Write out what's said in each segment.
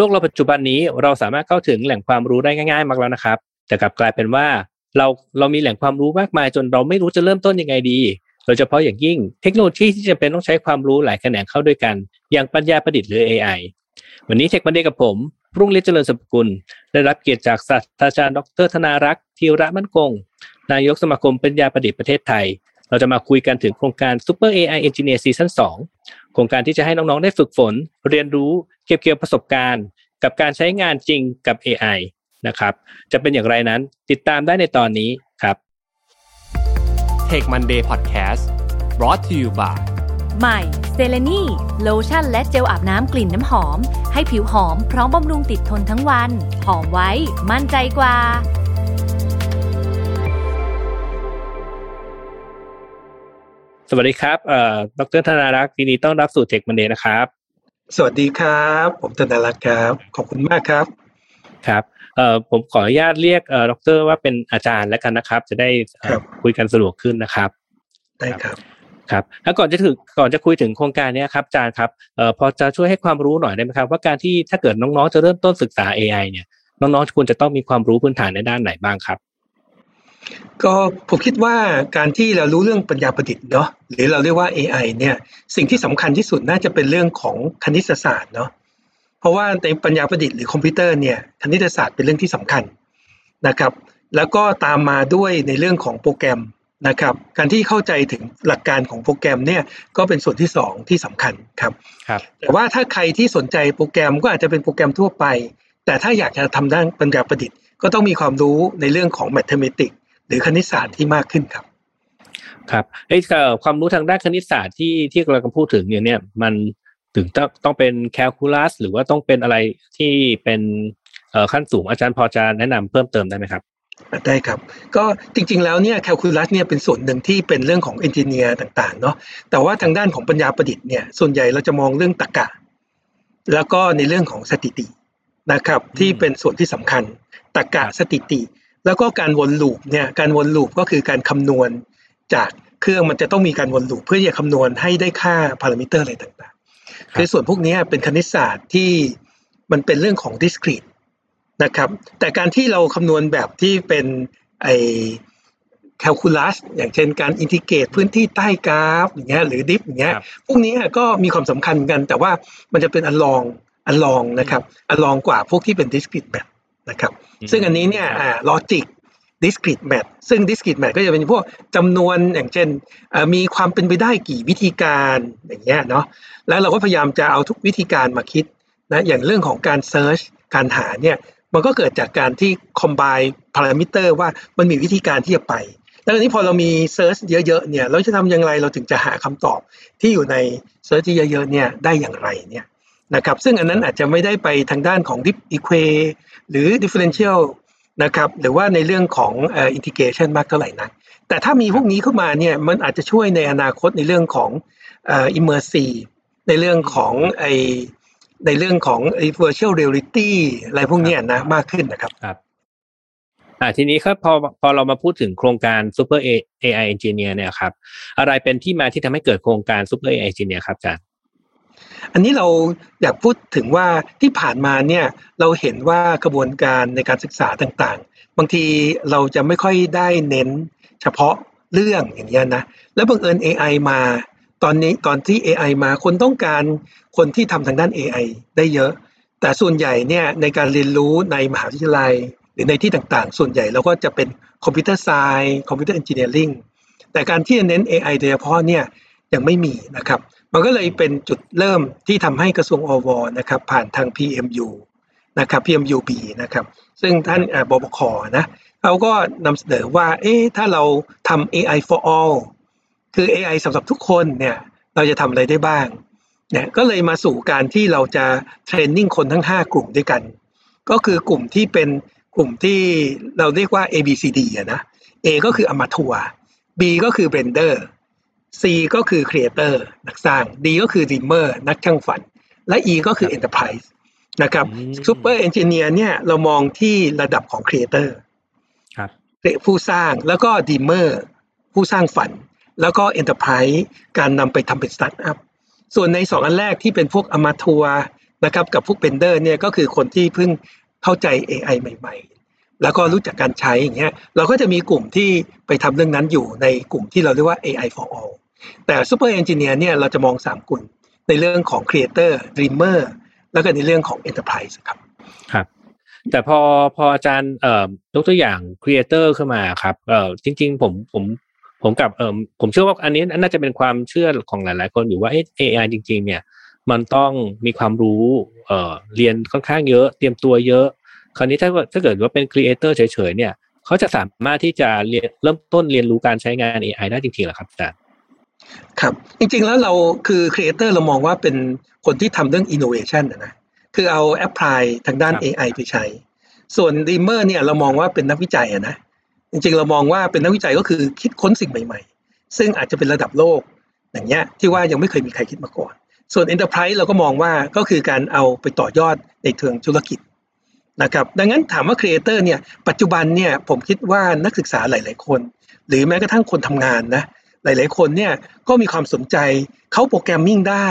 โลกเราปัจจุบันนี้เราสามารถเข้าถึงแหล่งความรู้ได้ง่าย ๆ มากแล้วนะครับ แต่กลับกลายเป็นว่าเราเรามีแหล่งความรู้มากมายจนเราไม่รู้จะเริ่มต้นยังไงดี โดยเฉพาะอย่างยิ่งเทคโนโลยีที่จะเป็นต้องใช้ความรู้หลายแขนงเข้าด้วยกัน อย่างปัญญาประดิษฐ์หรือ AI วันนี้เทคมันเดกับผมรุ่งฤทธิ์เจริญสมกุล ได้รับเกียรติจากศาสตราจารย์ดรธนารักษ์ธีระมั่นคง นายกสมาคมปัญญาประดิษฐ์ประเทศไทย เราจะมาคุยกันถึงโครงการ Super AI Engineer Season 2 โครงการที่จะให้น้องๆได้ฝึกฝน เรียนรู้เก็บเกี่ยวประสบการณ์ กับการใช้งานจริงกับ AI นะครับ จะเป็นอย่างไรนั้นติดตามได้ในตอนนี้ครับ Take Monday Podcast brought to you by ใหม่เซเลนีโลชั่นและเจลอาบน้ำกลิ่นน้ำหอม ให้ผิวหอมพร้อมบำรุงติดทนทั้งวัน หอมไว้ มั่นใจกว่า สวัสดีครับเอ่อดรธนารักษ์ยินดีต้อนรับสู่เทคมันเดย์นะครับ สวัสดีครับ ผมธนารักษ์ครับ ขอบคุณมากครับ ครับเอ่อผมขออนุญาตเรียกเอ่อดรว่าเป็นอาจารย์แล้วกันนะครับ จะได้เอ่อครับคุยกันสะดวกขึ้นนะครับ ได้ครับครับแล้วก่อนจะถึงก่อนจะคุยถึงโครงการเนี้ยครับอาจารย์ครับเอ่อพอจะช่วยให้ความรู้หน่อยได้ไหมครับ ว่าการที่ถ้าเกิดน้องๆจะเริ่มต้นศึกษา AI เนี่ยน้องๆควรจะต้องมีความรู้พื้นฐานในด้านไหนบ้างครับ ก็ผมคิดว่าการที่เรารู้เรื่องปัญญาประดิษฐ์เนาะหรือเราเรียกว่า AI เนี่ยสิ่งที่สำคัญที่สุดน่าจะเป็นเรื่องของคณิตศาสตร์เนาะเพราะว่าในปัญญาประดิษฐ์หรือคอมพิวเตอร์เนี่ยคณิตศาสตร์เป็นเรื่องที่สำคัญนะครับ แล้วก็ตามมาด้วยในเรื่องของโปรแกรมนะครับ การที่เข้าใจถึงหลักการของโปรแกรมเนี่ยก็เป็นส่วนที่สองที่สำคัญครับครับ แต่ว่าถ้าใครที่สนใจโปรแกรมก็อาจจะเป็นโปรแกรมทั่วไป แต่ถ้าอยากจะทำด้านปัญญาประดิษฐ์ก็ต้องมีความรู้ในเรื่องของ mathematics หรือคณิตศาสตร์ที่มากขึ้นครับ ครับเอ้ยเอ่อความรู้ทางด้านคณิตศาสตร์ที่ที่เรากำลังพูดถึงเนี่ยเนี่ยมันถึงต้องต้องเป็นแคลคูลัสหรือว่าต้องเป็นอะไรที่เป็นเอ่อขั้นสูงอาจารย์พอจะแนะนำเพิ่มเติมได้ไหมครับได้ครับก็จริงๆแล้วเนี่ยแคลคูลัสเนี่ยเป็นส่วนหนึ่งที่เป็นเรื่องของเอนจิเนียร์ต่างๆเนาะแต่ว่าทางด้านของปัญญาประดิษฐ์เนี่ยส่วนใหญ่เราจะมองเรื่องตรรกะ แล้วก็ในเรื่องของสถิตินะครับที่เป็นส่วนที่สำคัญตรรกะสถิติ แล้วก็การวน loop เนี่ยการวน loop ก็คือการคำนวณจากเครื่องมันจะต้องมีการวน loop เพื่อที่จะคำนวณให้ได้ค่าพารามิเตอร์อะไรต่างๆคือส่วนพวกเนี้ยเป็นคณิตศาสตร์ที่มันเป็นเรื่องของ discrete นะครับแต่การที่เราคำนวณแบบที่เป็นไอ้แคลคูลัสอย่างเช่นการ integrate พื้นที่ใต้กราฟอย่างเงี้ยหรือ diff อย่างเงี้ยครับพวกนี้ก็มีความสำคัญกัน แต่ว่ามันจะเป็นอันลองอันลองนะครับอันลองกว่าพวกที่เป็น discrete math นะครับอืมซึ่งอันนี้เนี่ยครับอ่า logic discrete math ซึ่ง discrete math ก็จะเป็นพวกจำนวนอย่างเช่นเอ่อมีความเป็นไปได้กี่วิธีการอย่างเงี้ยเนาะแล้วเราก็พยายามจะเอาทุกวิธีการมาคิดนะอย่างเรื่องของการ search การหาเนี่ยมันก็เกิดจากการที่ combine parameter ว่ามันมีวิธีการที่จะไป แล้วทีนี้พอเรามี search เยอะๆเนี่ยเราจะทำอย่างไรเราถึงจะหาคำตอบที่อยู่ใน search ที่เยอะๆเนี่ยได้อย่างไรเนี่ยนะครับซึ่งอันนั้นอาจจะไม่ได้ไปทางด้านของ dif equa หรือ differential นะครับหรือว่าในเรื่องของเอ่อ integration มากเท่าไหร่นักแต่ถ้ามีพวกนี้เข้ามาเนี่ยมันอาจจะช่วยในอนาคตในเรื่องของเอ่อ immersive ในเรื่องของไอในเรื่องของไอ้ virtual reality อะไรพวกเนี้ยนะมากขึ้นนะครับครับอ่าทีนี้ครับพอพอเรามาพูดถึงโครงการ Super AI Engineer เนี่ยครับ อะไรเป็นที่มาที่ทำให้เกิดโครงการ Super AI Engineer ครับอาจารย์ อันนี้เราอยากพูดถึงว่าที่ผ่านมาเนี่ยเราเห็นว่ากระบวนการในการศึกษาต่างๆ บางทีเราจะไม่ค่อยได้เน้นเฉพาะเรื่องอย่างเงี้ยนะแล้วบังเอิญ AI มาตอนนี้ตอนที่ AI มาคนต้องการคนที่ทำทางด้าน AI ได้เยอะ แต่ส่วนใหญ่เนี่ยในการเรียนรู้ในมหาวิทยาลัย หรือในที่ต่างๆ ส่วนใหญ่เราก็จะเป็น computer science computer engineering แต่การที่จะเน้น AI โดยเฉพาะเนี่ยยังไม่มีนะครับ มันก็เลยเป็นจุดเริ่มที่ทำให้กระทรวงอว.นะครับผ่านทาง PMU นะครับ PMU-B นะครับซึ่งท่านเอ่อบคนะเขาก็นำเสนอว่าเอ๊ะถ้าเราทำ AI for all คือ AI สำหรับทุกคนเนี่ยเราจะทำอะไรได้บ้างเนี่ยก็เลยมาสู่การที่เราจะเทรนนิ่งคนทั้ง 5 กลุ่มด้วยกัน ก็คือกลุ่มที่เป็นกลุ่มที่เราเรียกว่า A B C D อะนะ A ก็คือ Amateur B ก็คือ Blender C ก็คือ Creator นักสร้าง D ก็คือ Dreamer นักช่างฝัน และ E ก็คือ Enterprise นะครับอืม Super Engineer เนี่ยเรามองที่ระดับของ Creator ครับผู้สร้างแล้วก็ Dreamer ผู้สร้างฝัน แล้วก็ Enterprise การนำไปทำเป็นสตาร์ทอัพส่วนในสองอันแรกที่เป็นพวก Amateur นะครับกับพวก vendor เนี่ยก็คือคนที่เพิ่งเข้าใจ AI ใหม่ ๆ แล้วก็รู้จักการใช้อย่างเงี้ยเราก็จะมีกลุ่มที่ไปทำเรื่องนั้นอยู่ในกลุ่มที่เราเรียกว่า AI for all แต่ Super Engineer เนี่ยเราจะมอง 3 กลุ่มในเรื่องของ Creator Dreamer แล้วก็ในเรื่องของ Enterprise ครับครับแต่พอพออาจารย์เอ่อยกตัวอย่าง creator ขึ้นมาครับเอ่อจริง ๆ ผมผมผมกับเอ่อผมเชื่อว่าอันนี้น่าจะเป็นความเชื่อของหลายๆ คนอยู่ว่า AI จริง ๆ เนี่ยมันต้องมีความรู้เอ่อเรียนค่อนข้างเยอะ เตรียมตัวเยอะ คราวนี้ถ้าถ้าเกิดว่าเป็น creator เฉยๆเนี่ยเขาจะสามารถที่จะเรียนเริ่มต้นเรียนรู้การใช้งาน AI ได้จริงๆหรอครับอาจารย์ ครับ จริงๆแล้วเราคือ creator เรามองว่าเป็นคนที่ทำเรื่อง innovation นะนะคือเอา apply ทางด้าน AI ไปใช้ ส่วน dreamer เนี่ยเรามองว่าเป็นนักวิจัยอะนะจริงๆเรามองว่าเป็นนักวิจัยก็คือคิดค้นสิ่งใหม่ๆ ซึ่งอาจจะเป็นระดับโลกอย่างเงี้ยที่ว่ายังไม่เคยมีใครคิดมาก่อน ส่วน Enterprise เราก็มองว่าก็คือการเอาไปต่อยอดในเชิงธุรกิจนะครับดังนั้นถามว่า creator เนี่ยปัจจุบันเนี่ยผมคิดว่านักศึกษาหลาย ๆ คน หรือแม้กระทั่งคนทำงานนะ หลาย ๆ คนเนี่ยก็มีความสนใจเขา programming ได้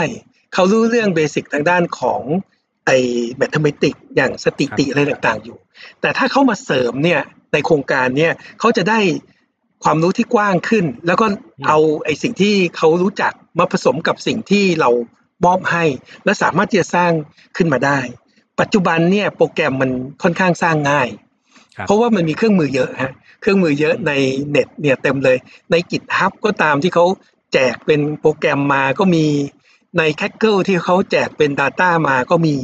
เขารู้เรื่อง basic ทางด้านของไอ้ mathematics อย่างสถิติอะไรต่างๆอยู่ แต่ถ้าเขามาเสริมเนี่ยในโครงการเนี่ยเขาจะได้ความรู้ที่กว้างขึ้น แล้วก็เอาไอ้สิ่งที่เขารู้จักมาผสมกับสิ่งที่เรามอบให้ และสามารถที่จะสร้างขึ้นมาได้ ปัจจุบันเนี่ยโปรแกรมมันค่อนข้างสร้างง่าย เพราะว่ามันมีเครื่องมือเยอะฮะเครื่องมือเยอะในเน็ตเนี่ยเต็มเลย ในกิจฮับก็ตามที่เขาแจกเป็นโปรแกรมมาก็มีในแคคเกิลที่เขาแจกเป็น Data มาก็มี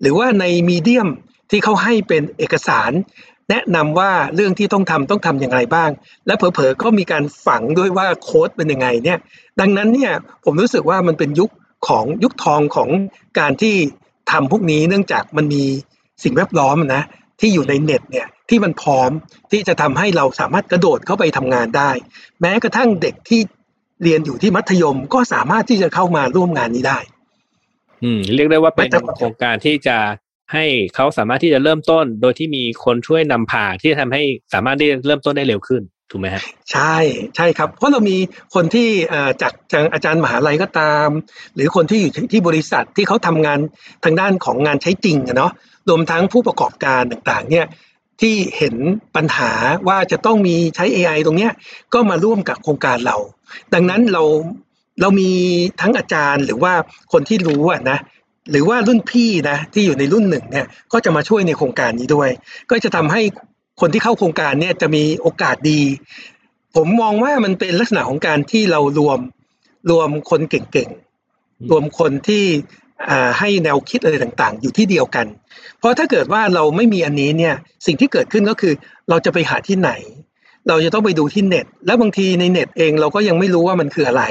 หรือว่าในมีเดียมที่เขาให้เป็นเอกสาร แนะนำว่าเรื่องที่ต้องทำต้องทำอย่างไรบ้าง และเผลอๆก็มีการฝังด้วยว่าโค้ดเป็นยังไงเนี่ยดังนั้นเนี่ยผมรู้สึกว่ามันเป็นยุคของยุคทองของการที่ทำพวกนี้เนื่องจากมันมีสิ่งแวดล้อมนะ ที่อยู่ในเน็ตเนี่ยที่มันพร้อมที่จะทำให้เราสามารถกระโดดเข้าไปทำงานได้ แม้กระทั่งเด็กที่เรียนอยู่ที่มัธยมก็สามารถที่จะเข้ามาร่วมงานนี้ได้ อืม เรียกได้ว่าเป็นไม่แต่โครงการที่จะให้เขาสามารถที่จะเริ่มต้น โดยที่มีคนช่วยนำพาที่จะทำให้สามารถที่จะเริ่มต้นได้เร็วขึ้นถูกไหมฮะใช่ใช่ครับ เพราะเรามีคนที่เอ่อจากจากอาจารย์มหาลัยก็ตาม หรือคนที่อยู่ที่ที่บริษัทที่เขาทำงานทางด้านของงานใช้จริงอะเนาะ รวมทั้งผู้ประกอบการต่างๆเนี่ยที่เห็นปัญหาว่าจะต้องมีใช้ AI ตรงเนี้ยก็มาร่วมกับโครงการเรา ดังนั้นเราเรามีทั้งอาจารย์หรือว่าคนที่รู้อะนะหรือว่ารุ่นพี่นะที่อยู่ในรุ่นหนึ่งเนี่ยก็จะมาช่วยในโครงการนี้ด้วย ก็จะทำให้คนที่เข้าโครงการเนี่ยจะมีโอกาสดี ผมมองว่ามันเป็นลักษณะของการที่เรารวมรวมคนเก่งๆรวมคนที่ ให้แนวคิดอะไรต่างๆ อยู่ที่เดียวกัน เพราะถ้าเกิดว่าเราไม่มีอันนี้เนี่ยสิ่งที่เกิดขึ้นก็คือเราจะไปหาที่ไหน เราจะต้องไปดูที่เน็ต แล้วบางทีในเน็ตเองเราก็ยังไม่รู้ว่ามันคืออะไร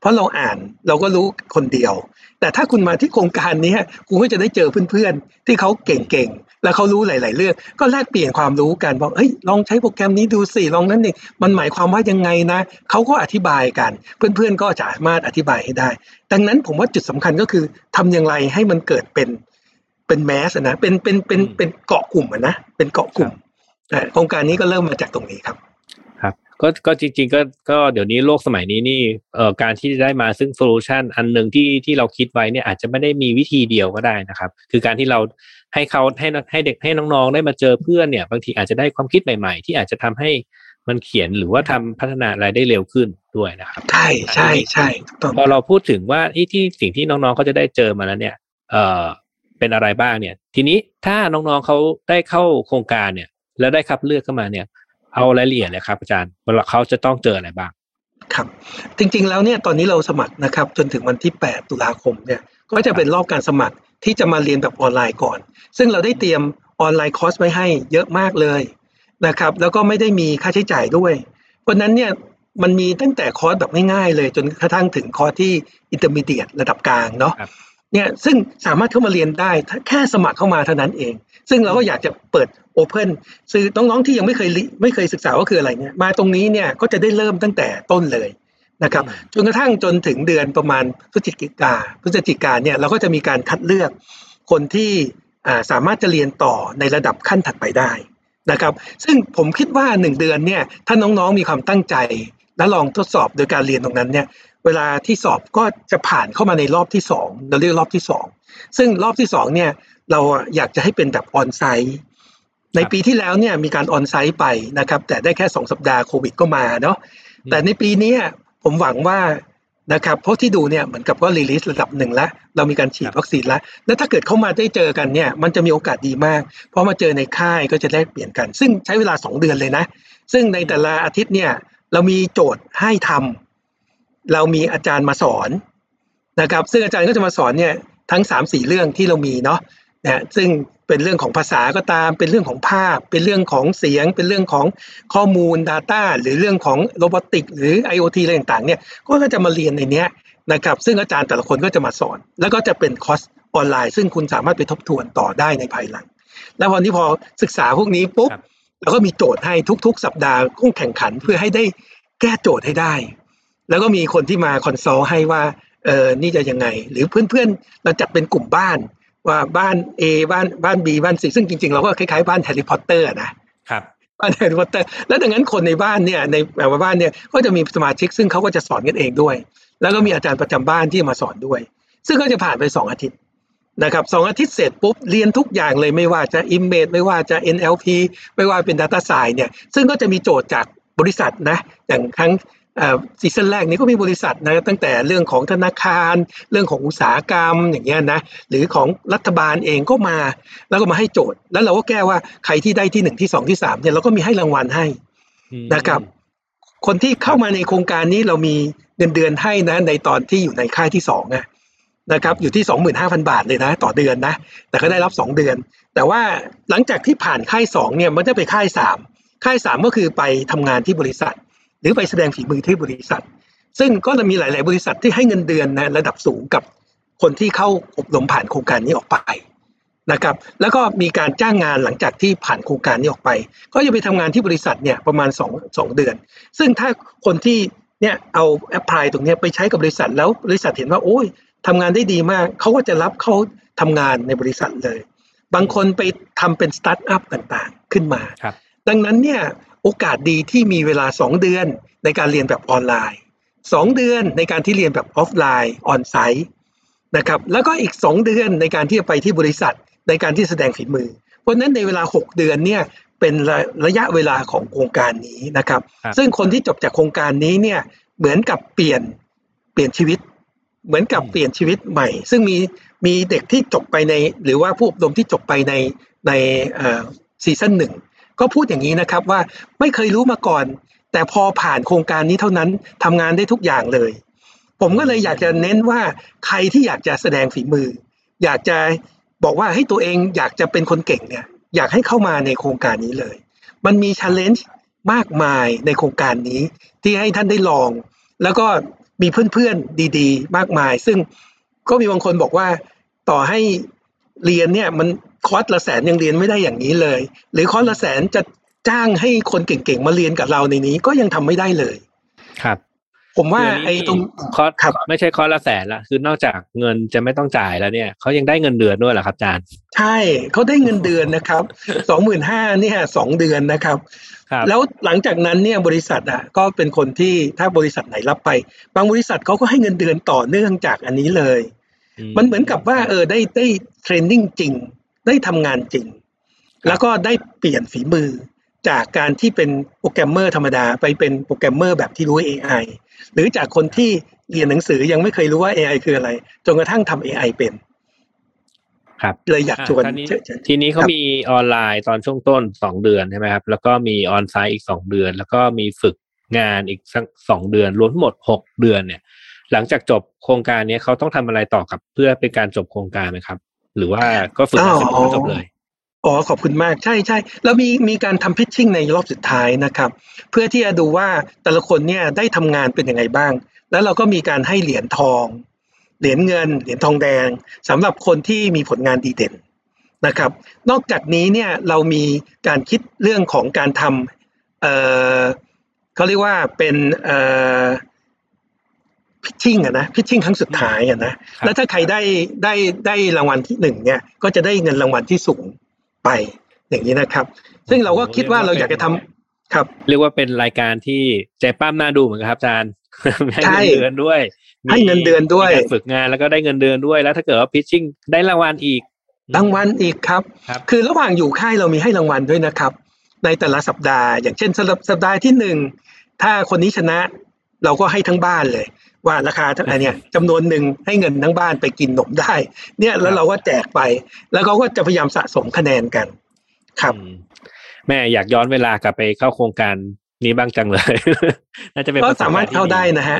เพราะเราอ่านเราก็รู้คนเดียว แต่ถ้าคุณมาที่โครงการนี้คุณก็จะได้เจอเพื่อนๆ ที่เขาเก่งๆ แล้วเขารู้หลาย ๆ เรื่อง ก็แลกเปลี่ยนความรู้กันบอกเฮ้ยลองใช้โปรแกรมนี้ดูสิลองนั้นนี่มันหมายความว่ายังไงนะเขาก็อธิบายกัน เพื่อน ๆ ก็จะสามารถอธิบายให้ได้ ดังนั้นผมว่าจุดสำคัญก็คือทำอย่างไรให้มันเกิดเป็นเป็นแมสนะเป็นเป็นเป็นเป็นเกาะกลุ่มอะนะเป็นเกาะกลุ่มอ่าโครงการนี้ก็เริ่มมาจากตรงนี้ครับครับ ก็ก็จริง ๆ ก็ก็เดี๋ยวนี้โลกสมัยนี้นี่เอ่อการที่จะได้มาซึ่งโซลูชันอันหนึ่งที่ที่เราคิดไว้เนี่ยอาจจะไม่ได้มีวิธีเดียวก็ได้นะครับ คือการที่เราให้เขาให้ให้เด็กให้น้องๆ ได้มาเจอเพื่อนเนี่ยบางทีอาจจะได้ความคิดใหม่ ๆ ที่อาจจะทำให้มันเขียนหรือว่าทำพัฒนาอะไรได้เร็วขึ้นด้วยนะครับ ใช่ใช่ใช่ถูกต้องพอเราพูดถึงว่าที่ที่สิ่งที่น้องๆเขาจะได้เจอมาแล้วเนี่ยเอ่อเป็นอะไรบ้างเนี่ย ทีนี้ถ้าน้องๆเขาได้เข้าโครงการเนี่ย แล้วได้คัดเลือกเข้ามาเนี่ย เอารายละเอียดเลยครับอาจารย์ว่าเขาจะต้องเจออะไรบ้างครับจริงๆแล้วเนี่ยตอนนี้เราสมัครนะครับจนถึงวันที่ 8 ตุลาคมเนี่ยก็จะเป็นรอบการสมัครที่จะมาเรียนแบบออนไลน์ก่อน ซึ่งเราได้เตรียมออนไลน์คอร์สไว้ให้เยอะมากเลยนะครับแล้วก็ไม่ได้มีค่าใช้จ่ายด้วย เพราะฉะนั้นเนี่ยมันมีตั้งแต่คอร์สแบบง่ายๆเลยจนกระทั่งถึงคอร์สที่intermediate ระดับกลางเนาะครับเนี่ยซึ่งสามารถเข้ามาเรียนได้ถ้าแค่สมัครเข้ามาเท่านั้นเอง ซึ่งเราก็อยากจะเปิด open ซึ่งน้องๆที่ยังไม่เคยลิไม่เคยศึกษาว่าคืออะไรเนี่ยมาตรงนี้เนี่ยก็จะได้เริ่มตั้งแต่ต้นเลยนะครับอืมจนกระทั่งจนถึงเดือนประมาณพฤศจิกาพฤศจิกาเนี่ยเราก็จะมีการคัดเลือกคนที่อ่าสามารถจะเรียนต่อในระดับขั้นถัดไปได้นะครับ ซึ่งผมคิดว่าหนึ่งเดือนเนี่ยถ้าน้องๆมีความตั้งใจ และลองทดสอบโดยการเรียนตรงนั้นเนี่ยเวลาที่สอบก็จะผ่านเข้ามาในรอบที่สองเราเรียกรอบที่สองซึ่งรอบที่สองเนี่ย เราอยากจะให้เป็นแบบออนไซต์ในปีที่แล้วเนี่ยมีการออนไซต์ไปนะครับ แต่ได้แค่สองสัปดาห์โควิดก็มาเนาะแต่ในปีนี้ผมหวังว่านะครับเพราะที่ดูเนี่ยเหมือนกับว่ารีลิสระดับหนึ่งแล้ว เรามีการฉีดวัคซีนแล้ว แล้วถ้าเกิดเข้ามาได้เจอกันเนี่ยมันจะมีโอกาสดีมาก เพราะมาเจอในค่ายก็จะแลกเปลี่ยนกัน ซึ่งใช้เวลาสองเดือนเลยนะ ซึ่งในแต่ละอาทิตย์เนี่ยเรามีโจทย์ให้ทำเรามีอาจารย์มาสอนนะครับ ซึ่งอาจารย์ก็จะมาสอนเนี่ยทั้งสามสี่เรื่องที่เรามีเนาะ นะซึ่งเป็นเรื่องของภาษาก็ตาม เป็นเรื่องของภาพ เป็นเรื่องของเสียง เป็นเรื่องของข้อมูล Data หรือเรื่องของ robotic หรือ IoT อะไรต่างๆเนี่ยก็จะมาเรียนในเนี้ยนะครับซึ่งอาจารย์แต่ละคนก็จะมาสอน แล้วก็จะเป็นคอร์สออนไลน์ ซึ่งคุณสามารถไปทบทวนต่อได้ในภายหลัง แล้ววันนี้พอศึกษาพวกนี้ปุ๊บเราก็มีโจทย์ให้ทุก ๆ สัปดาห์ต้องแข่งขันเพื่อให้ได้แก้โจทย์ให้ได้ แล้วก็มีคนที่มา consult ให้ว่าเออนี่จะยังไง หรือเพื่อนๆเราจัดเป็นกลุ่มบ้าน ว่าบ้าน A บ้านบ้าน B บ้าน C ซึ่งจริงๆ เราก็คล้ายๆบ้านแฮร์รี่พอตเตอร์นะครับบ้านแฮร์รี่พอตเตอร์แล้วดังนั้นคนในบ้านเนี่ยในแบบว่าบ้านเนี่ยก็จะมีสมาชิกซึ่งเขาก็จะสอนกันเองด้วย แล้วก็มีอาจารย์ประจำบ้านที่มาสอนด้วย ซึ่งก็จะผ่านไปสองอาทิตย์นะครับสองอาทิตย์เสร็จปุ๊บเรียนทุกอย่างเลยไม่ว่าจะ Image ไม่ว่าจะ NLP ไม่ว่าเป็น Data Science เนี่ยซึ่งก็จะมีโจทย์จากบริษัทนะอย่างครั้ง ซีซั่นแรกนี้ก็มีบริษัทนะตั้งแต่เรื่องของธนาคาร เรื่องของอุตสาหกรรมอย่างเงี้ยนะหรือของรัฐบาลเองก็มา แล้วก็มาให้โจทย์ แล้วเราก็แก้ว่าใครที่ได้ที่หนึ่งที่สองที่สามเนี่ยเราก็มีให้รางวัลให้นะครับ คนที่เข้ามาในโครงการนี้เรามีเงินเดือนให้นะ ในตอนที่อยู่ในค่ายที่สองนะครับอยู่ที่สองหมื่นห้าพันบาทเลยนะ ต่อเดือนนะ แต่ก็ได้รับสองเดือน แต่ว่าหลังจากที่ผ่านค่ายสองเนี่ยมันจะไปค่ายสามค่ายสามก็คือไปทำงานที่บริษัท หรือไปแสดงฝีมือที่บริษัท ซึ่งก็จะมีหลาย ๆ บริษัทที่ให้เงินเดือนนะระดับสูงกับคนที่เข้าอบรมผ่านโครงการนี้ออกไปนะครับ แล้วก็มีการจ้างงานหลังจากที่ผ่านโครงการนี้ออกไป ก็จะไปทำงานที่บริษัทเนี่ยประมาณ2 2เดือน ซึ่งถ้าคนที่เนี่ยเอา apply ตรงนี้ไปใช้กับบริษัทแล้วบริษัทเห็นว่าโอ้ยทำงานได้ดีมากเขาก็จะรับเขาทำงานในบริษัทเลย บางคนไปทำเป็นสตาร์ทอัพต่างๆขึ้นมา ดังนั้นเนี่ย โอกาสดีที่มีเวลา 2 เดือนในการเรียนแบบออนไลน์ 2 เดือนในการที่เรียนแบบออฟไลน์ onsite นะครับแล้วก็อีก 2 เดือนในการที่จะไปที่บริษัทในการที่แสดงฝีมือ เพราะนั้นในเวลา 6 เดือนเนี่ยเป็นระระยะเวลาของโครงการนี้นะครับ ซึ่งคนที่จบจากโครงการนี้เนี่ยเหมือนกับเปลี่ยนเปลี่ยนชีวิต เหมือนกับเปลี่ยนชีวิตใหม่ ซึ่งมีมีเด็กที่จบไปใน หรือว่าผู้อบรมที่จบไปในในซีซั่นหนึ่ง ก็พูดอย่างนี้นะครับว่าไม่เคยรู้มาก่อน แต่พอผ่านโครงการนี้เท่านั้นทำงานได้ทุกอย่างเลย ผมก็เลยอยากจะเน้นว่าใครที่อยากจะแสดงฝีมือ อยากจะบอกว่าให้ตัวเองอยากจะเป็นคนเก่งเนี่ยอยากให้เข้ามาในโครงการนี้เลย มันมีชันเลนจ์มากมายในโครงการนี้ที่ให้ท่านได้ลอง แล้วก็มีเพื่อนๆดีๆ มากมาย ซึ่งก็มีบางคนบอกว่าต่อให้เรียนเนี่ยมัน คอร์สละแสนยังเรียนไม่ได้อย่างนี้เลย หรือคอร์สละแสนจะจ้างให้คนเก่งๆมาเรียนกับเราในนี้ก็ยังทำไม่ได้เลย ครับ ผมว่าไอ้ตรงคอร์สไม่ใช่คอร์สละแสนละคือนอกจากเงินจะไม่ต้องจ่ายแล้วเนี่ยเขายังได้เงินเดือนด้วยเหรอครับอาจารย์ใช่เขาได้เงินเดือนนะครับสองหมื่นห้าเนี่ยสองเดือนนะครับแล้วหลังจากนั้นเนี่ยบริษัทอะก็เป็นคนที่ถ้าบริษัทไหนรับไป บางบริษัทเขาก็ให้เงินเดือนต่อเนื่องจากอันนี้เลย มันเหมือนกับว่าเออได้ได้เทรนนิ่งจริง ได้ทำงานจริง แล้วก็ได้เปลี่ยนฝีมือจากการที่เป็นโปรแกรมเมอร์ธรรมดาไปเป็นโปรแกรมเมอร์แบบที่รู้ AI หรือจากคนที่เรียนหนังสือยังไม่เคยรู้ว่า AI คืออะไร จนกระทั่งทำ AI เป็น ครับเลยอยากชวนทีนี้เขามีออนไลน์ตอนช่วงต้นสองเดือนใช่ไหมครับ แล้วก็มี onsite อีกสองเดือน แล้วก็มีฝึกงานอีกสักสองเดือนรวมทั้งหมดหกเดือนเนี่ย หลังจากจบโครงการนี้เขาต้องทำอะไรต่อกับเพื่อเป็นการจบโครงการไหมครับ หรือว่าก็ฝึกมาเสร็จแล้วจบเลยอ๋อขอบคุณมากใช่ใช่แล้วมีมีการทำพิชชิ่งในรอบสุดท้ายนะครับ เพื่อที่จะดูว่าแต่ละคนเนี่ยได้ทำงานเป็นยังไงบ้าง แล้วเราก็มีการให้เหรียญทอง เหรียญเงิน เหรียญทองแดงสำหรับคนที่มีผลงานดีเด่นนะครับ นอกจากนี้เนี่ยเรามีการคิดเรื่องของการทำเอ่อเขาเรียกว่าเป็นเอ่อ พิชชิ่งอะนะพิชชิ่งครั้งสุดท้ายอะนะแล้วถ้าใครได้ได้ได้รางวัลที่หนึ่งเนี่ยก็จะได้เงินรางวัลที่สูงไปอย่างนี้นะครับ ซึ่งเราก็คิดว่าเราอยากจะทำครับ เรียกว่าเป็นรายการที่ใจปั้มน่าดูเหมือนกันครับอาจารย์ให้เงินเดือนด้วยให้เงินเดือนด้วยมีการฝึกงานแล้วก็ได้เงินเดือนด้วยแล้วถ้าเกิดว่าพิชชิ่งได้รางวัลอีกรางวัลอีกครับครับคือระหว่างอยู่ค่ายเรามีให้รางวัลด้วยนะครับ ในแต่ละสัปดาห์ อย่างเช่นสำหรับสัปดาห์ที่หนึ่งถ้าคนนี้ชนะ เราก็ให้ทั้งบ้านเลย ว่าราคาเท่าไหร่เนี่ยจำนวนหนึ่งให้เงินทั้งบ้านไปกินหนมได้ เนี่ยแล้วเราก็แจกไป แล้วเขาก็จะพยายามสะสมคะแนนกัน ครับอืมแม่อยากย้อนเวลากลับไปเข้าโครงการนี้บ้างจังเลย น่าจะเป็นก็ประสบการณ์ที่สามารถเข้าได้นะฮะ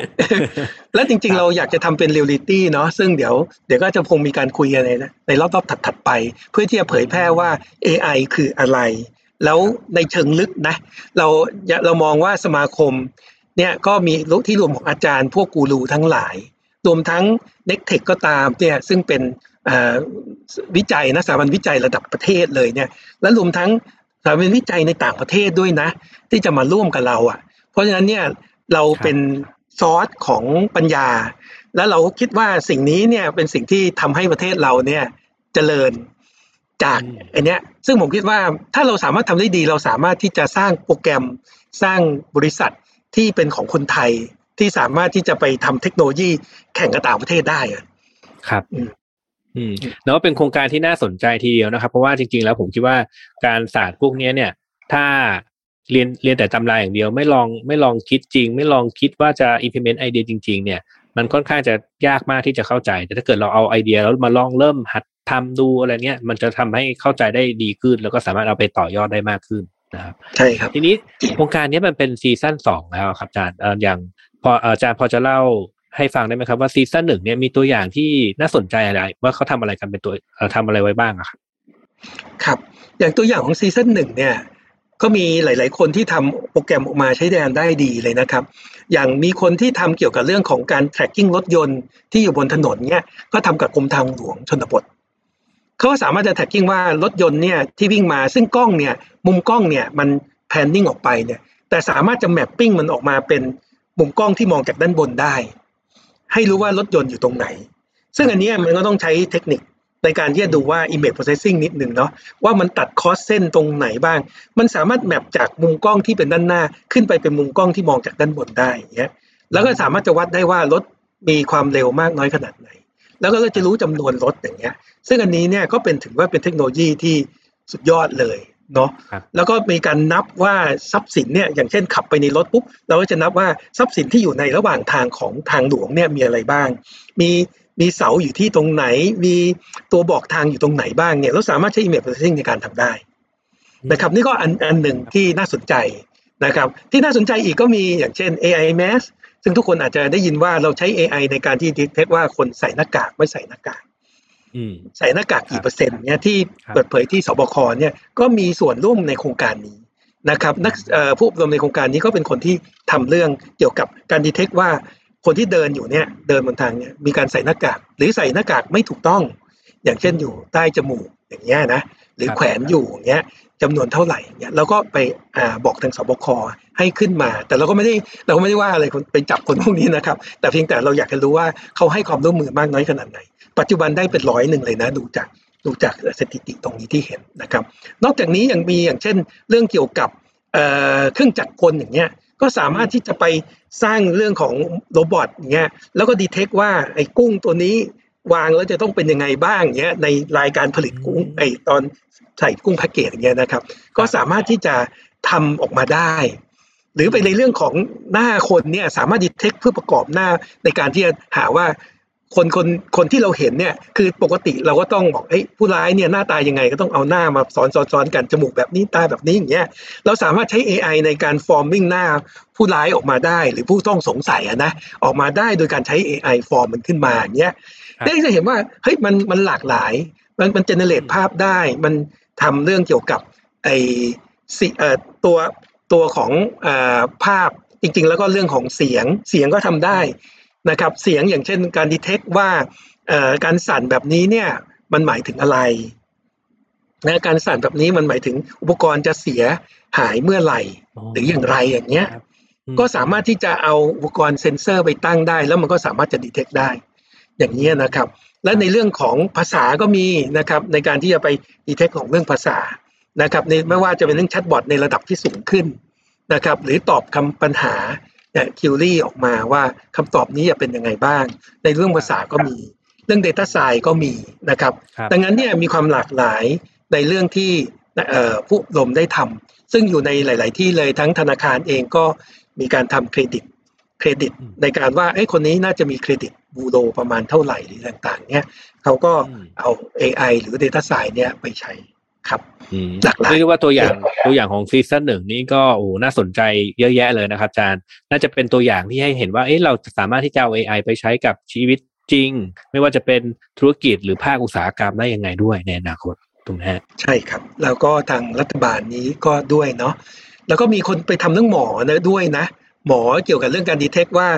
และจริงครับๆเราอยากจะทำเป็นเรียลลิตี้เนาะซึ่งเดี๋ยวเดี๋ยวก็จะคงมีการคุยกันในในรอบๆถัดๆไป เพื่อที่จะเผยแพร่ว่า AI คืออะไร แล้วในเชิงลึกนะ เราเรามองว่าสมาคม เนี่ยก็มีที่รวมของอาจารย์พวกกูรูทั้งหลาย รวมทั้ง n e c t e c h ก็ตามเนี่ยซึ่งเป็นอ่าวิจัยนะสถาบันวิจัยระดับประเทศเลยเนี่ยและรวมทั้งสถาบันวิจัยในต่างประเทศด้วยนะ ที่จะมาร่วมกับเราอะ เพราะฉะนั้นเนี่ยเราเป็นซอสของปัญญา แล้วเราก็คิดว่าสิ่งนี้เนี่ยเป็นสิ่งที่ทำให้ประเทศเราเนี่ยเจริญจากอืมอันเนี้ยซึ่งผมคิดว่าถ้าเราสามารถทำได้ดีเราสามารถที่จะสร้างโปรแกรมสร้างบริษัท ที่เป็นของคนไทยที่สามารถที่จะไปทำเทคโนโลยีแข่งกับต่างประเทศได้อะครับอืมอืมแล้วก็เป็นโครงการที่น่าสนใจทีเดียวนะครับ เพราะว่าจริงๆแล้วผมคิดว่าการศาสตร์พวกเนี้ยเนี่ย ถ้าเรียนเรียนแต่ตำราอย่างเดียวไม่ลองไม่ลองคิดจริง ไม่ลองคิดว่าจะ implement ไอเดียจริง ๆ เนี่ย มันค่อนข้างจะยากมากที่จะเข้าใจ แต่ถ้าเกิดเราเอาไอเดียแล้วมาลองเริ่มหัดทำดูอะไรเนี้ยมันจะทำให้เข้าใจได้ดีขึ้น แล้วก็สามารถเอาไปต่อยอดได้มากขึ้น นะครับใช่ครับ ทีนี้โครงการนี้มันเป็น season สองแล้วครับอาจารย์เอ่ออย่างพออาจารย์พอจะเล่าให้ฟังได้ไหมครับว่า season หนึ่งเนี่ยมีตัวอย่างที่น่าสนใจอะไร ว่าเขาทำอะไรกันเป็นตัวเอ่อทำอะไรไว้บ้างอะครับครับ อย่างตัวอย่างของ season หนึ่งเนี่ยก็มีหลาย ๆ คนที่ทำโปรแกรมออกมาใช้งานได้ดีเลยนะครับ อย่างมีคนที่ทำเกี่ยวกับเรื่องของการ tracking รถยนต์ที่อยู่บนถนนเนี่ยก็ทำกับกรมทางหลวงชนบท เขาก็สามารถจะ tracking ว่ารถยนต์เนี่ยที่วิ่งมาซึ่งกล้องเนี่ยมุมกล้องเนี่ยมัน panning ออกไปเนี่ยแต่สามารถจะ mapping มันออกมาเป็นมุมกล้องที่มองจากด้านบนได้ ให้รู้ว่ารถยนต์อยู่ตรงไหน ซึ่งอันนี้มันก็ต้องใช้เทคนิคในการที่จะดูว่า image processing นิดหนึ่งเนาะว่ามันตัดคอสเส้นตรงไหนบ้าง มันสามารถแมปจากมุมกล้องที่เป็นด้านหน้า ขึ้นไปเป็นมุมกล้องที่มองจากด้านบนได้อย่างเงี้ยแล้วก็สามารถจะวัดได้ว่ารถมีความเร็วมากน้อยขนาดไหน แล้วก็จะรู้จำนวนรถอย่างเงี้ย ซึ่งอันนี้เนี่ยก็เป็นถือว่าเป็นเทคโนโลยีที่สุดยอดเลยเนาะครับแล้วก็มีการนับว่าทรัพย์สินเนี่ยอย่างเช่นขับไปในรถปุ๊บเราก็จะนับว่าทรัพย์สินที่อยู่ในระหว่างทางของทางหลวงเนี่ยมีอะไรบ้าง มีมีเสาอยู่ที่ตรงไหน มีตัวบอกทางอยู่ตรงไหนบ้างเนี่ยเราสามารถใช้ image processing ในการทำได้นะครับนี่ก็อันอันหนึ่งที่น่าสนใจนะครับที่น่าสนใจอีกก็มีอย่างเช่น AI Mask ซึ่งทุกคนอาจจะได้ยินว่าเราใช้ AI ในการที่ detect ว่าคนใส่หน้ากากไม่ใส่หน้ากากอืมใส่หน้ากากกี่เปอร์เซ็นต์เนี่ยที่ครับเปิดเผยที่สบคเนี่ยก็มีส่วนร่วมในโครงการนี้นะครับนักเอ่อผู้อบรมในโครงการนี้ก็เป็นคนที่ทำเรื่องเกี่ยวกับการดีเทคว่าคนที่เดินอยู่เนี่ยเดินบนทางเนี่ยมีการใส่หน้ากาก หรือใส่หน้ากากไม่ถูกต้อง อย่างเช่นอยู่ใต้จมูกอย่างเงี้ยนะ หรือครับแขวนอยู่อย่างเงี้ยจำนวนเท่าไหร่เนี่ยเราก็ไปอ่าบอกทางสบคให้ขึ้นมา แต่เราก็ไม่ได้เราก็ไม่ได้ว่าอะไรคนไปจับคนพวกนี้นะครับ แต่เพียงแต่เราอยากจะรู้ว่าเขาให้ความร่วมมือมากน้อยขนาดไหน ปัจจุบันได้เป็นร้อยหนึ่งเลยนะดูจากดูจากสถิติตรงนี้ที่เห็นนะครับ นอกจากนี้ยังมีอย่างเช่น เรื่องเกี่ยวกับเอ่อเครื่องจักรกลอย่างเงี้ยก็สามารถที่จะไปสร้างเรื่องของ robot อย่างเงี้ยแล้วก็ detect ว่าไอ้กุ้งตัวนี้ วางแล้วจะต้องเป็นยังไงบ้างเงี้ยในรายการผลิตกุ้งไอ้ตอนใส่กุ้งแพ็กเกจอย่างเงี้ยนะครับ ก็สามารถที่จะทำออกมาได้ หรือไปในเรื่องของหน้าคนเนี่ยสามารถ detect เพื่อประกอบหน้าในการที่จะหาว่า คนคนคนที่เราเห็นเนี่ยคือปกติเราก็ต้องบอกเอ้ยผู้ร้ายเนี่ยหน้าตายังไงก็ต้องเอาหน้ามาซ้อนซ้อนซ้อนกันจมูกแบบนี้ตาแบบนี้อย่างเงี้ยเราสามารถใช้ AI ในการ forming หน้าผู้ร้ายออกมาได้ หรือผู้ต้องสงสัยอะนะออกมาได้โดยการใช้ AI form มันขึ้นมาอย่างเงี้ยครับได้จะเห็นว่าเฮ้ยมันมันหลากหลาย มันมันเจเนเรตภาพได้ มันทำเรื่องเกี่ยวกับไอสิเอ่อตัวตัวของเอ่อภาพจริง ๆ แล้วก็เรื่องของเสียงเสียงก็ทำได้ นะครับเสียงอย่างเช่นการดีเทคว่าเอ่อการสั่นแบบนี้เนี่ยมันหมายถึงอะไรนะการสั่นแบบนี้มันหมายถึงอุปกรณ์จะเสียหายเมื่อไหร่ หรืออย่างไรอย่างเงี้ยครับอืมก็สามารถที่จะเอาอุปกรณ์เซ็นเซอร์ไปตั้งได้ แล้วมันก็สามารถจะ detect ได้ อย่างเงี้ยนะครับ และในเรื่องของภาษาก็มีนะครับในการที่จะไป detect ของเรื่องภาษานะครับในไม่ว่าจะเป็นเรื่อง chatbot ในระดับที่สูงขึ้นนะครับ หรือตอบคำปัญหา เนี่ย query ออกมาว่าคำตอบนี้จะเป็นยังไงบ้าง ในเรื่องภาษาก็มี เรื่อง Data s c i e n c e ก็มีนะครับครับ ดังนั้นเนี่ยมีความหลากหลายในเรื่องที่เอ่อผู้อบรมได้ทำซึ่งอยู่ในหลาย ๆ ที่เลยทั้งธนาคารเองก็มีการทำเครดิตเครดิตในการว่าไอ้ยคนนี้น่าจะมีเครดิตบูโรประมาณเท่าไหร่หรือต่าง ๆ เนี่ยเขาก็อืมเอา AI หรือ Data s c i e n c e เนี่ยไปใช้ครับ อืมหลากหลายเรียกได้ว่าตัวอย่างตัวอย่างของซีซั่นหนึ่งนี่ก็โอ้น่าสนใจเยอะแยะเลยนะครับอาจารย์ น่าจะเป็นตัวอย่างที่ให้เห็นว่าเอ๊ะเราสามารถที่จะเอา AI ไปใช้กับชีวิตจริง ไม่ว่าจะเป็นธุรกิจหรือภาคอุตสาหกรรมได้ยังไงด้วยในอนาคตถูกไหมฮะใช่ครับ แล้วก็ทางรัฐบาลนี้ก็ด้วยเนาะแล้วก็มีคนไปทำเรื่องหมอนะด้วยนะ หมอเกี่ยวกับเรื่องการดีเทคว่า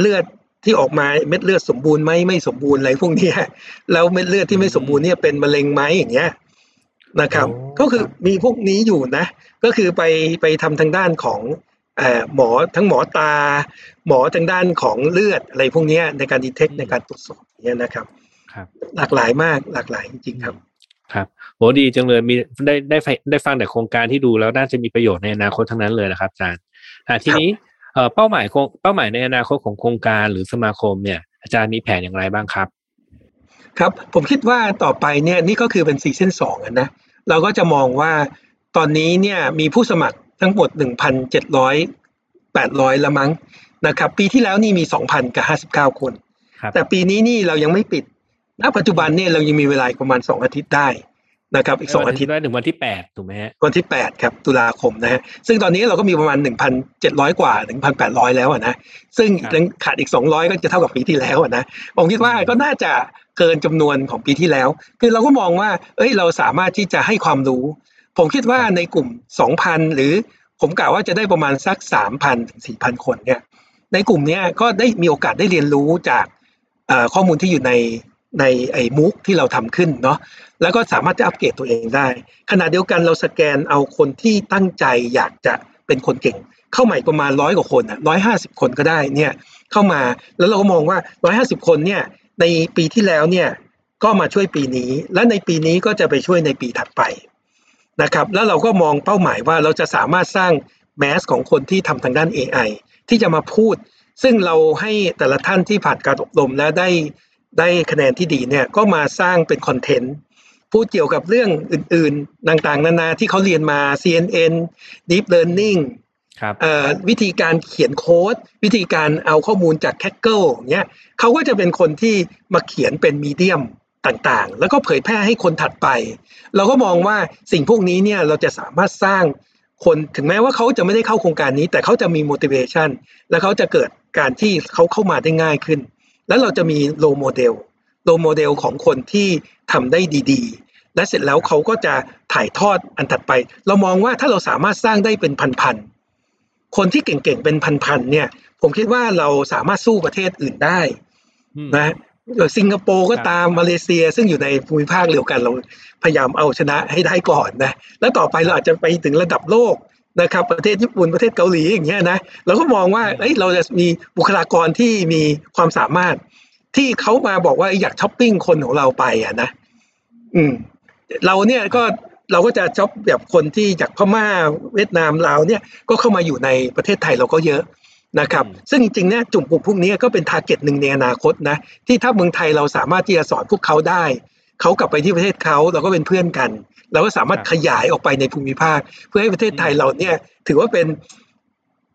เลือดที่ออกมาเม็ดเลือดสมบูรณ์ไหมไม่สมบูรณ์อะไรพวกเนี้ยแล้วเม็ดเลือดที่ไม่สมบูรณ์เนี่ยเป็นมะเร็งไหมอย่างเงี้ย นะครับโอ้ก็คือมีพวกนี้อยู่นะ ก็คือไปไปทำทางด้านของเอ่อหมอทั้งหมอตา หมอทางด้านของเลือดอะไรพวกเนี้ยในการดีเทคในการตรวจสอบเนี่ยนะครับ ครับ หลากหลายมากหลากหลายจริงๆครับ ครับโหดีจังเลยมีได้ได้ฟังได้ฟังแต่โครงการที่ดูแล้วน่าจะมีประโยชน์ในอนาคตทั้งนั้นเลยนะครับอาจารย์อ่าทีนี้เอ่อเป้าหมายโครงเป้าหมายในอนาคตของโครงการหรือสมาคมเนี่ย อาจารย์มีแผนอย่างไรบ้างครับ ครับผมคิดว่าต่อไปเนี่ยนี่ก็คือเป็นซีซั่นสองอะนะเราก็จะมองว่าตอนนี้เนี่ยมีผู้สมัครทั้งหมด 1,700 800 ละมั้งนะครับปีที่แล้วนี่มี 2,000 กับ 59 คนครับแต่ปีนี้นี่เรายังไม่ปิดณปัจจุบันเนี่ยเรายังมีเวลาอีกประมาณ 2 อาทิตย์ได้ นะครับ อีก2อาทิตย์ได้ถึงวันที่แปดถูกไหมฮะวันที่8ครับตุลาคมนะฮะซึ่งตอนนี้เราก็มีประมาณ1,700กว่า1,800แล้วอะนะซึ่งครับยังขาดอีก200ก็จะเท่ากับปีที่แล้วอะนะผมคิดว่าก็น่าจะเกินจำนวนของปีที่แล้ว คือเราก็มองว่า เอ้ยเราสามารถที่จะให้ความรู้ ผมคิดว่าในกลุ่ม2,000หรือผมกล่าวว่าจะได้ประมาณสัก3,000ถึง4,000คนเนี่ยในกลุ่มเนี้ยก็ได้มีโอกาสได้เรียนรู้จากเอ่อข้อมูลที่อยู่ใน ในไอ้มุกที่เราทำขึ้นเนาะแล้วก็สามารถจะอัปเกรดตัวเองได้ ขณะเดียวกันเราสแกนเอาคนที่ตั้งใจอยากจะเป็นคนเก่ง เข้าใหม่ประมาณร้อยกว่าคนอะร้อยห้าสิบคนก็ได้เนี่ยเข้ามาแล้วเราก็มองว่าร้อยห้าสิบคนเนี่ยในปีที่แล้วเนี่ยก็มาช่วยปีนี้ และในปีนี้ก็จะไปช่วยในปีถัดไปนะครับแล้วเราก็มองเป้าหมายว่าเราจะสามารถสร้างแมสของคนที่ทำทางด้าน AI ที่จะมาพูด ซึ่งเราให้แต่ละท่านที่ผ่านการอบรมและได้ ได้คะแนนที่ดีเนี่ยก็มาสร้างเป็นคอนเทนต์พูดเกี่ยวกับเรื่องอื่นๆ ต่างๆ นานาที่เขาเรียนมา CNN Deep Learning ครับเอ่อวิธีการเขียนโค้ด วิธีการเอาข้อมูลจาก c a เกิลเนี้ยเขาก็จะเป็นคนที่มาเขียนเป็น Medium ต่างๆ แล้วก็เผยแพร่ให้คนถัดไป เราก็มองว่าสิ่งพวกนี้เนี่ยเราจะสามารถสร้างคนถึงแม้ว่าเขาจะไม่ได้เข้าโครงการนี้ แต่เขาจะมี motivation และเขาจะเกิดการที่เขาเข้ามาได้ง่ายขึ้น แล้วเราจะมี role model role model ของคนที่ทำได้ดีๆ และเสร็จแล้วเขาก็จะถ่ายทอดอันถัดไป เรามองว่าถ้าเราสามารถสร้างได้เป็นพันๆคนที่เก่งๆเป็นพันๆเนี่ย ผมคิดว่าเราสามารถสู้ประเทศอื่นได้อืมนะเอ่อสิงคโปร์ก็ครับตามมาเลเซีย ซึ่งอยู่ในภูมิภาคเดียวกันเราพยายามเอาชนะให้ได้ก่อนนะ แล้วต่อไปเราอาจจะไปถึงระดับโลก นะครับประเทศญี่ปุ่นประเทศเกาหลีอย่างเงี้ยนะเราก็มองว่าเอ้ยเราจะมีบุคลากรที่มีความสามารถ ที่เขามาบอกว่าอยากช้อปปิ้งคนของเราไปอะนะอืมเราเนี่ยก็เราก็จะ shop แบบคนที่จากพม่าเวียดนามลาวเนี่ยก็เข้ามาอยู่ในประเทศไทยเราก็เยอะนะครับอืมซึ่งจริงๆเนี่ยกลุ่มกลุ่มพวกนี้ก็เป็น target หนึ่งในอนาคตนะที่ถ้าเมืองไทยเราสามารถที่จะสอนพวกเขาได้ เขากลับไปที่ประเทศเขาเราก็เป็นเพื่อนกัน เราก็สามารถขยายออกไปในภูมิภาค เพื่อให้ประเทศไทยเราเนี่ย ถือว่าเป็น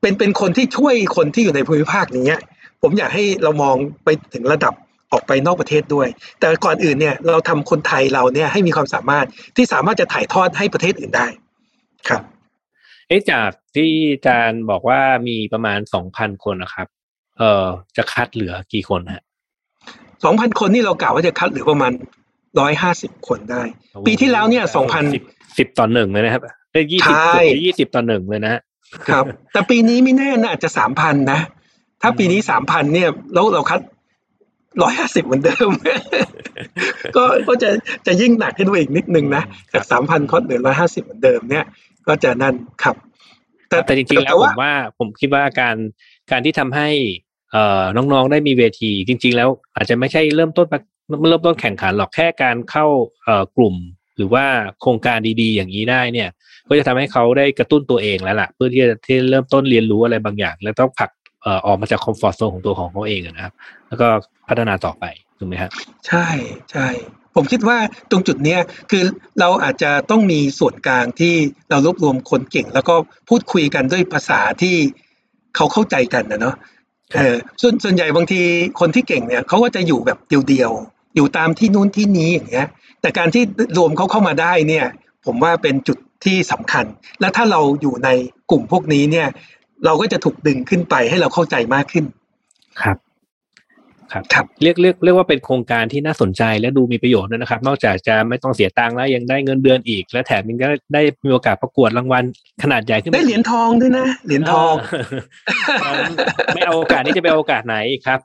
เป็นเป็นคนที่ช่วยคนที่อยู่ในภูมิภาคนี้ผมอยากให้เรามองไปถึงระดับออกไปนอกประเทศด้วย แต่ก่อนอื่นเนี่ยเราทำคนไทยเราเนี่ยให้มีความสามารถที่สามารถจะถ่ายทอดให้ประเทศอื่นได้ครับเอ๊ะจากที่อาจารย์บอกว่ามีประมาณสองพันคนนะครับ เอ่อจะคัดเหลือกี่คนฮะสองพันคนนี่เรากล่าวว่าจะคัดเหลือประมาณ ร้อยห้าสิบคนได้ ปีที่แล้วเนี่ยสองพันสิบสิบต่อหนึ่งเลยนะครับได้ยี่สิบใช่ยี่สิบต่อหนึ่งเลยนะฮะครับ แต่ปีนี้ไม่แน่นะอาจจะสามพันนะ ถ้าปีนี้สามพันเนี่ยแล้วเราคัดร้อยห้าสิบเหมือนเดิม ก็ก็จะจะยิ่งหนักขึ้นไปอีกนิดนึงนะครัจาบกสามพันคดเหลือร้อยห้าสิบเหมือนเดิมเนี่ย ก็จะนั่นครับ แต่จริงๆแล้วผมว่าผมคิดว่าการการที่ทำให้เอ่อน้องๆได้มีเวที จริง ๆ แล้วอาจจะไม่ใช่เริ่มต้นมา เริ่มต้นแข่งขันหรอกแค่การเข้าเอ่อกลุ่ม หรือว่าโครงการดีๆ อย่างนี้ได้เนี่ย ก็จะทำให้เขาได้กระตุ้นตัวเองแล้วล่ะ เพื่อที่จะที่เริ่มต้นเรียนรู้อะไรบางอย่าง แล้วต้องผลักเอ่อออกมาจากคอมฟอร์ทโซนของตัวของเขาเองนะครับ แล้วก็พัฒนาต่อไปถูกไหมครับใช่ใช่ผมคิดว่าตรงจุดเนี้ยคือเราอาจจะต้องมีส่วนกลางที่เรารวบรวมคนเก่ง แล้วก็พูดคุยกันด้วยภาษาที่เขาเข้าใจกันนะเนาะ เออส่วนส่วนใหญ่บางทีคนที่เก่งเนี่ยเขาก็จะอยู่แบบเดียวๆอยู่ตามที่นู้นที่นี้อย่างเงี้ย แต่การที่รวมเขาเข้ามาได้เนี่ย ผมว่าเป็นจุดที่สำคัญ และถ้าเราอยู่ในกลุ่มพวกนี้เนี่ย เราก็จะถูกดึงขึ้นไปให้เราเข้าใจมากขึ้น ครับ ครับครับเรียกเรียกเรียกว่าเป็นโครงการที่น่าสนใจและดูมีประโยชน์ด้วยนะครับ นอกจากจะไม่ต้องเสียตังค์แล้วยังได้เงินเดือนอีก และแถมยังก็ได้มีโอกาสประกวดรางวัลขนาดใหญ่ขึ้นมาได้เหรียญทองด้วยนะเหรียญทองเออไม่เอาโอกาสนี้จะไปเอาโอกาสไหนอีกครับ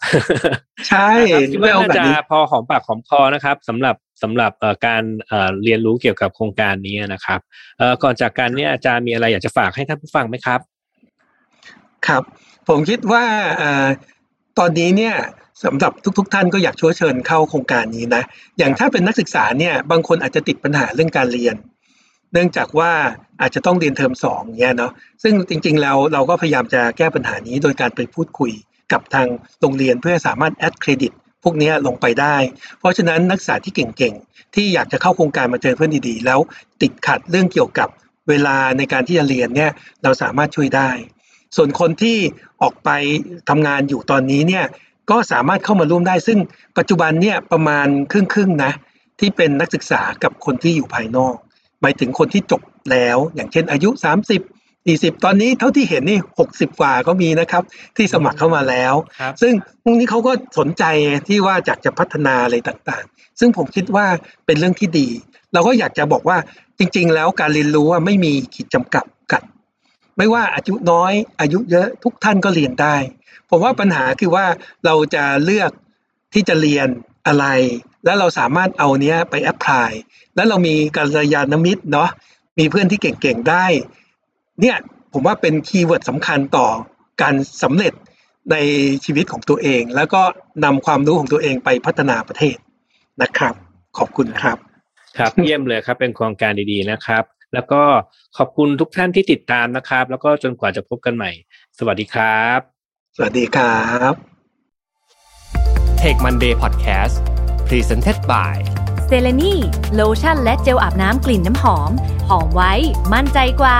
ใช่นะครับคิดไม่ว่าเอาน่าแบบจะนี้พอหอมปากหอมคอนะครับสำหรับสำหรับเอ่อการเอ่อเรียนรู้เกี่ยวกับโครงการนี้นะครับเอ่อก่อนจากการเนี้อาจารย์มีอะไรอยากจะฝากให้ท่านผู้ฟังไหมครับ ครับ ผมคิดว่าเอ่อตอนนี้เนี่ย สำหรับทุกๆทท่านก็อยากชวนเชิญเข้าโครงการนี้นะ อย่างถ้าเป็นนักศึกษาเนี่ยบางคนอาจจะติดปัญหาเรื่องการเรียน เนื่องจากว่าอาจจะต้องเรียนเทอมสองเนี่ยเนาะซึ่งจริงๆแล้วเราก็พยายามจะแก้ปัญหานี้โดยการไปพูดคุยกับทางโรงเรียนเพื่อสามารถแอดเครดิตพวกนี้ลงไปได้ เพราะฉะนั้นนักศึกษาที่เก่งๆ ที่อยากจะเข้าโครงการมาเจอเพื่อนดีๆ แล้วติดขัดเรื่องเกี่ยวกับเวลาในการที่จะเรียนเนี่ยเราสามารถช่วยได้ ส่วนคนที่ออกไปทำงานอยู่ตอนนี้เนี่ย ก็สามารถเข้ามาร่วมได้ ซึ่งปัจจุบันเนี่ยประมาณครึ่งๆนะ ที่เป็นนักศึกษากับคนที่อยู่ภายนอก หมายถึงคนที่จบแล้ว อย่างเช่นอายุ 30 40 ตอนนี้เท่าที่เห็นนี่ 60 กว่าก็มีนะครับ ที่สมัครเข้ามาแล้วครับซึ่งพวกนี้เขาก็สนใจที่ว่าอยากจะพัฒนาอะไรต่างๆ ซึ่งผมคิดว่าเป็นเรื่องที่ดี เราก็อยากจะบอกว่าจริง ๆ แล้วการเรียนรู้ว่าไม่มีขีดจำกัดกัน ไม่ว่าอายุน้อยอายุเยอะทุกท่านก็เรียนได้ ผมว่าปัญหาคือว่าเราจะเลือกที่จะเรียนอะไร แล้วเราสามารถเอาเนี้ยไป apply แล้วเรามีกัลยาณมิตรเนาะมีเพื่อนที่เก่งๆได้ เนี่ยผมว่าเป็น keyword สำคัญต่อการสำเร็จในชีวิตของตัวเอง แล้วก็นำความรู้ของตัวเองไปพัฒนาประเทศนะครับ ขอบคุณครับ ครับเยี่ยมเลยครับเป็นโครงการดีๆนะครับ แล้วก็ขอบคุณทุกท่านที่ติดตามนะครับ แล้วก็จนกว่าจะพบกันใหม่ สวัสดีครับ สวัสดีครับ Take Monday Podcast Presented by เซเลนีโลชั่นและเจลอาบน้ำกลิ่นน้ำหอม หอมไว้ มั่นใจกว่า